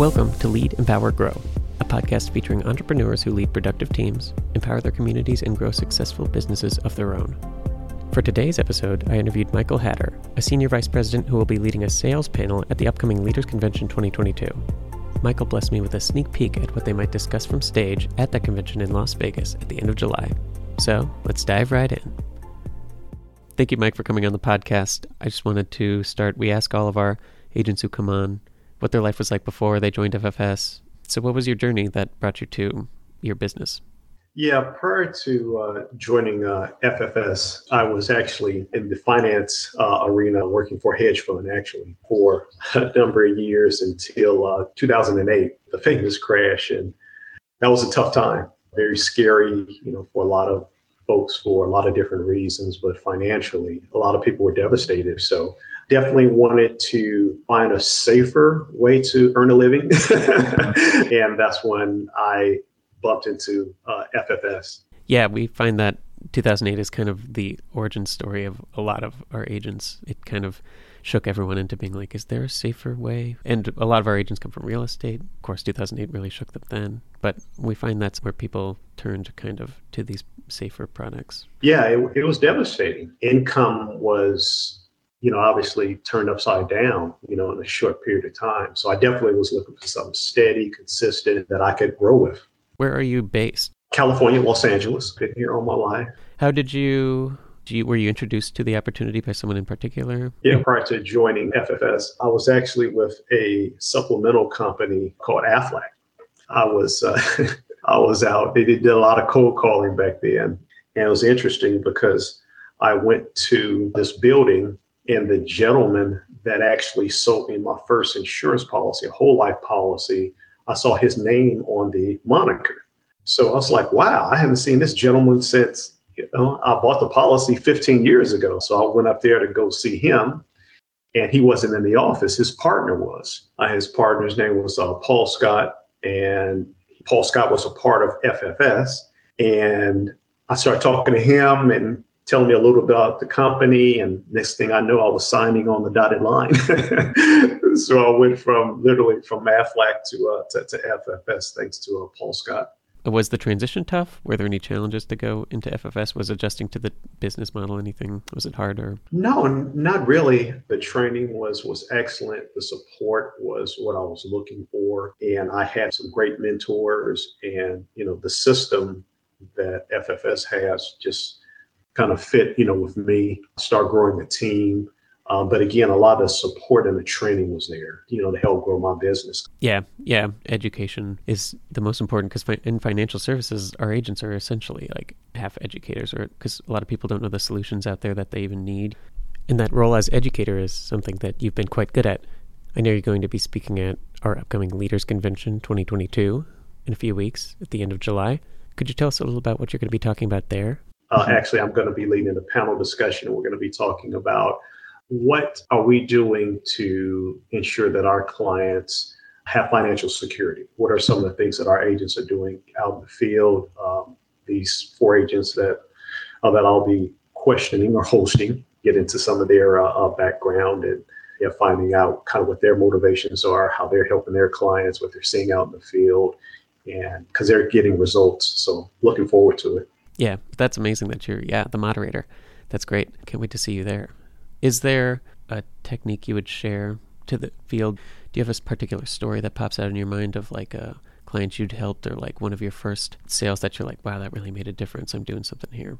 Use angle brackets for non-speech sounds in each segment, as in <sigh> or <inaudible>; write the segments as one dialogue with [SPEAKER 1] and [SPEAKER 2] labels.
[SPEAKER 1] Welcome to Lead, Empower, Grow, a podcast featuring entrepreneurs who lead productive teams, empower their communities, and grow successful businesses of their own. For today's episode, I interviewed Michael Hatter, a senior vice president who will be leading a sales panel at the upcoming Leaders Convention 2022. Michael blessed me with a sneak peek at what they might discuss from stage at that convention in Las Vegas at the end of July. So let's dive right in. Thank you, Mike, for coming on the podcast. I just wanted to start. We ask all of our agents who come on what their life was like before they joined FFS. So, what was your journey that brought you to your business?
[SPEAKER 2] Yeah, prior to uh, joining uh, FFS, I was actually in the finance uh, arena working for a hedge fund actually for a number of years until uh, 2008, the famous crash. And that was a tough time, very scary, you know, for a lot of folks for a lot of different reasons, but financially, a lot of people were devastated. So definitely wanted to find a safer way to earn a living. <laughs> and that's when I bumped into uh, FFS.
[SPEAKER 1] Yeah, we find that 2008 is kind of the origin story of a lot of our agents. It kind of shook everyone into being like, is there a safer way? And a lot of our agents come from real estate. Of course, 2008 really shook them then. But we find that's where people turned kind of to these safer products.
[SPEAKER 2] Yeah, it, it was devastating. Income was you know, obviously turned upside down, you know, in a short period of time. So I definitely was looking for something steady, consistent that I could grow with.
[SPEAKER 1] Where are you based?
[SPEAKER 2] California, Los Angeles. Been here all my life.
[SPEAKER 1] How did you you, were you introduced to the opportunity by someone in particular?
[SPEAKER 2] Yeah, prior to joining FFS, I was actually with a supplemental company called Aflac. I was uh, <laughs> I was out. They did a lot of cold calling back then, and it was interesting because I went to this building, and the gentleman that actually sold me my first insurance policy, a whole life policy, I saw his name on the moniker. So I was like, wow, I haven't seen this gentleman since you know, I bought the policy 15 years ago. So I went up there to go see him, and he wasn't in the office. His partner was. Uh, his partner's name was uh, Paul Scott, and Paul Scott was a part of FFS. And I started talking to him and telling me a little bit about the company. And next thing I know, I was signing on the dotted line. <laughs> so I went from literally from Aflac to, uh, to, to FFS thanks to uh, Paul Scott.
[SPEAKER 1] Was the transition tough? Were there any challenges to go into FFS? Was adjusting to the business model anything? Was it harder?
[SPEAKER 2] No, not really. The training was was excellent. The support was what I was looking for, and I had some great mentors. And you know, the system that FFS has just kind of fit, you know, with me. Start growing the team um, but again, a lot of support and the training was there, you know, to help grow my business.
[SPEAKER 1] Yeah, yeah. Education is the most important because fi- in financial services, our agents are essentially like half educators, or because a lot of people don't know the solutions out there that they even need. And that role as educator is something that you've been quite good at. I know you're going to be speaking at our upcoming Leaders Convention 2022 in a few weeks at the end of July. Could you tell us a little about what you're going to be talking about there?
[SPEAKER 2] Uh, actually, I'm going to be leading a panel discussion, and we're going to be talking about what are we doing to ensure that our clients have financial security? What are some of the things that our agents are doing out in the field? Um, these four agents that uh, that I'll be questioning or hosting, get into some of their uh, uh, background and you know, finding out kind of what their motivations are, how they're helping their clients, what they're seeing out in the field, and because they're getting results. So looking forward to it.
[SPEAKER 1] Yeah, that's amazing that you're yeah the moderator. That's great. Can't wait to see you there. Is there a technique you would share to the field? Do you have a particular story that pops out in your mind of like a client you'd helped or like one of your first sales that you're like, wow, that really made a difference. I'm doing something here?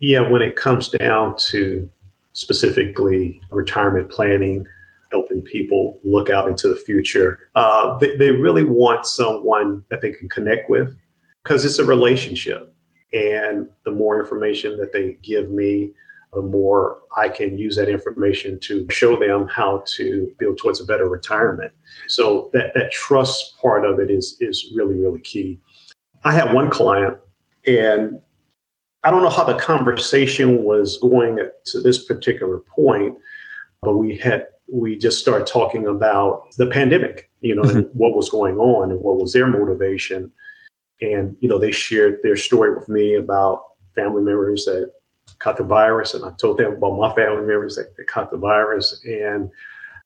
[SPEAKER 2] Yeah, when it comes down to specifically retirement planning, helping people look out into the future, uh, they, they really want someone that they can connect with because it's a relationship. And the more information that they give me, the more I can use that information to show them how to build towards a better retirement. So that, that trust part of it is is really, really key. I had one client and I don't know how the conversation was going to this particular point, but we had we just started talking about the pandemic, you know, mm-hmm. and what was going on and what was their motivation. And, you know, they shared their story with me about family members that caught the virus, and I told them about my family members that, that caught the virus, and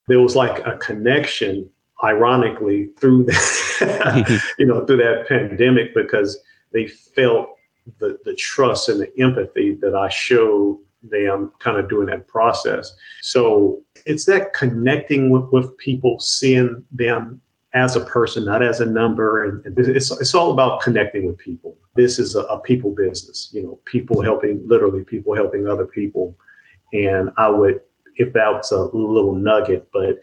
[SPEAKER 2] there was like a connection ironically through <laughs> that, you know, through that pandemic because they felt the, the trust and the empathy that I showed them kind of doing that process. So it's that connecting with, with people, seeing them as a person, not as a number. And it's, it's all about connecting with people. This is a, a people business, you know, people helping, literally people helping other people. And I would, if that's a little nugget, but,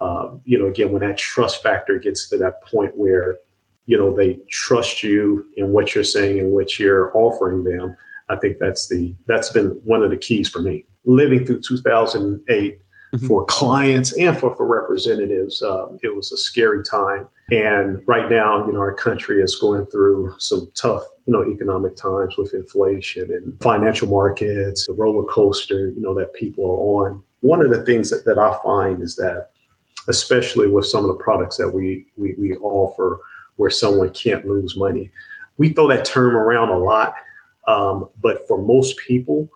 [SPEAKER 2] uh, you know, again, when that trust factor gets to that point where, you know, they trust you in what you're saying and what you're offering them, I think that's the, that's been one of the keys for me. Living through 2008, mm-hmm. for clients and for, for representatives. Um, it was a scary time. And right now, you know, our country is going through some tough, you know, economic times with inflation and financial markets, the roller coaster, you know, that people are on. One of the things that, that I find is that, especially with some of the products that we, we, we offer where someone can't lose money, we throw that term around a lot. Um, but for most people,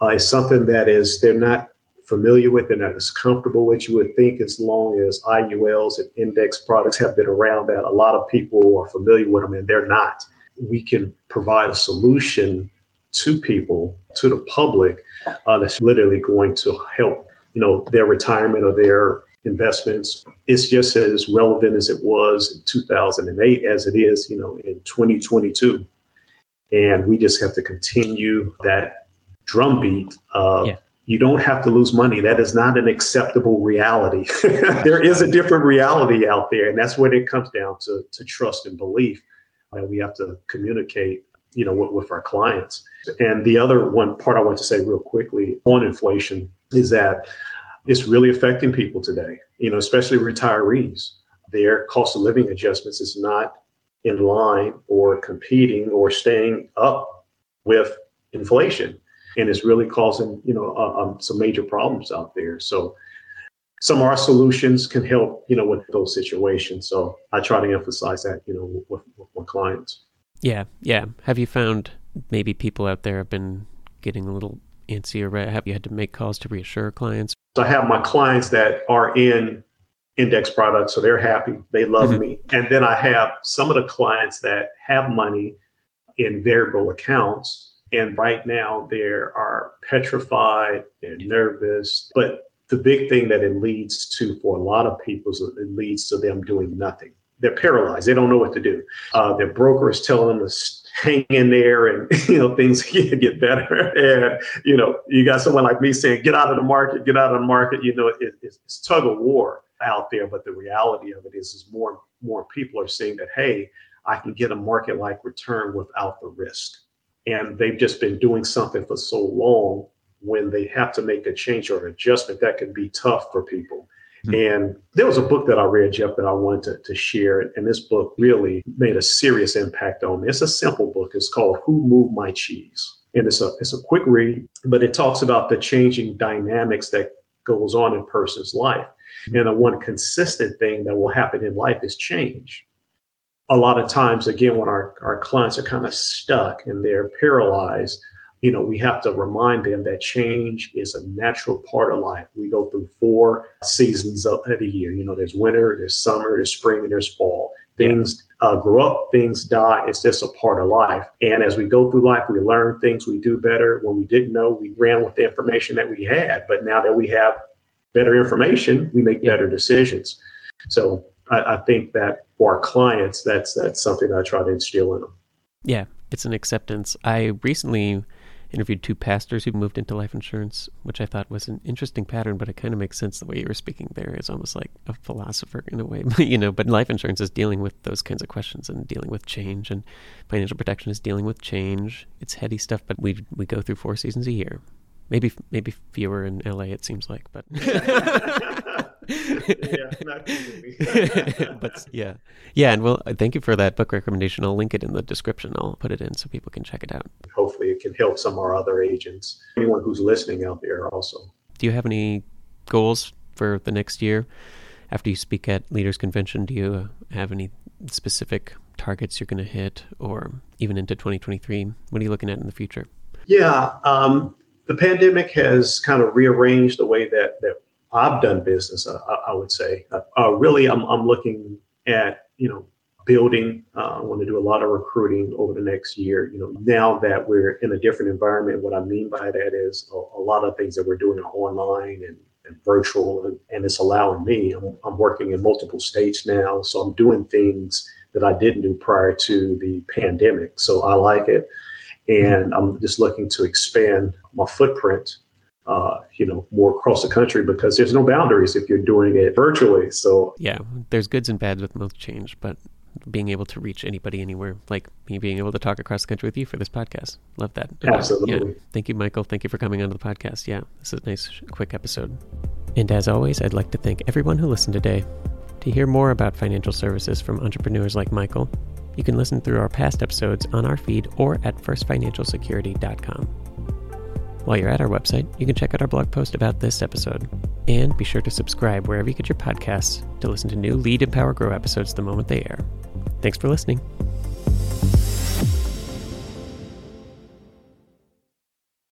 [SPEAKER 2] uh, it's something that is they're not familiar with and that is comfortable with, you would think as long as IULs and index products have been around that a lot of people are familiar with them and they're not. We can provide a solution to people, to the public, uh, that's literally going to help, you know, their retirement or their investments. It's just as relevant as it was in 2008 as it is, you know, in 2022. And we just have to continue that drumbeat of yeah you don't have to lose money. That is not an acceptable reality. <laughs> there is a different reality out there, and that's what it comes down to, to trust and belief. Uh, we have to communicate, you know, with, with our clients. And the other one part I want to say real quickly on inflation is that it's really affecting people today, you know, especially retirees. Their cost of living adjustments is not in line or competing or staying up with inflation and it's really causing you know uh, um, some major problems out there. So some of our solutions can help you know with those situations. So I try to emphasize that you know with, with my clients.
[SPEAKER 1] Yeah, yeah. Have you found maybe people out there have been getting a little antsy or have you had to make calls to reassure clients?
[SPEAKER 2] So I have my clients that are in index products, so they're happy, they love mm-hmm. me, and then I have some of the clients that have money in variable accounts and right now they are petrified, they're nervous. But the big thing that it leads to for a lot of people is it leads to them doing nothing. They're paralyzed. They don't know what to do. Uh, their broker is telling them to hang in there and <laughs> you know things <laughs> get better and you know you got someone like me saying get out of the market get out of the market you know it, it's, it's tug of war out there but the reality of it is is more more people are saying that hey i can get a market like return without the risk and they've just been doing something for so long when they have to make a change or an adjustment that can be tough for people. Mm-hmm. and there was a book that i read jeff that i wanted to, to share. And this book really made a serious impact on me. It's a simple book. It's called who moved my cheese. And it's a it's a quick read but it talks about the changing dynamics that goes on in a person's life. Mm-hmm. and the one consistent thing that will happen in life is change a lot of times, again, when our, our clients are kind of stuck and they're paralyzed, you know, we have to remind them that change is a natural part of life. We go through four seasons of the year. You know, there's winter, there's summer, there's spring, and there's fall. Things uh, grow up, things die. It's just a part of life. And as we go through life, we learn things, we do better. When we didn't know, we ran with the information that we had. But now that we have better information, we make better decisions. So I, I think that for our clients, that's that's something that I try to instill in them.
[SPEAKER 1] Yeah, it's an acceptance. I recently interviewed two pastors who moved into life insurance, which I thought was an interesting pattern, but it kind of makes sense the way you were speaking there. It's almost like a philosopher in a way, <laughs> you know. But life insurance is dealing with those kinds of questions and dealing with change, and financial protection is dealing with change. It's heady stuff, but we we go through four seasons a year, maybe maybe fewer in LA. It seems like, but. <laughs> <laughs>
[SPEAKER 2] yeah, not <laughs>
[SPEAKER 1] but yeah, yeah, and well, thank you for that book recommendation. I'll link it in the description. I'll put it in so people can check it out.
[SPEAKER 2] Hopefully, it can help some of our other agents, anyone who's listening out there, also.
[SPEAKER 1] Do you have any goals for the next year? After you speak at Leaders Convention, do you have any specific targets you're going to hit, or even into 2023? What are you looking at in the future?
[SPEAKER 2] Yeah, um, the pandemic has kind of rearranged the way that that I've done business, I, I, would say. Uh, uh, really, I'm, I'm looking at, you know, building. Uh, I want to do a lot of recruiting over the next year. You know, now that we're in a different environment, what I mean by that is a, a lot of things that we're doing online and, and virtual, and, and, it's allowing me. I'm, I'm working in multiple states now, so I'm doing things that I didn't do prior to the pandemic. So I like it, and I'm just looking to expand my footprint uh, you know, more across the country because there's no boundaries if you're doing it virtually. So
[SPEAKER 1] yeah, there's goods and bads with most change, but being able to reach anybody anywhere, like me being able to talk across the country with you for this podcast, love that.
[SPEAKER 2] Absolutely.
[SPEAKER 1] Yeah. Thank you, Michael. Thank you for coming onto the podcast. Yeah, this is a nice, quick episode. And as always, I'd like to thank everyone who listened today. To hear more about financial services from entrepreneurs like Michael, you can listen through our past episodes on our feed or at firstfinancialsecurity.com. While you're at our website, you can check out our blog post about this episode. And be sure to subscribe wherever you get your podcasts to listen to new Lead, Empower, Grow episodes the moment they air. Thanks for listening.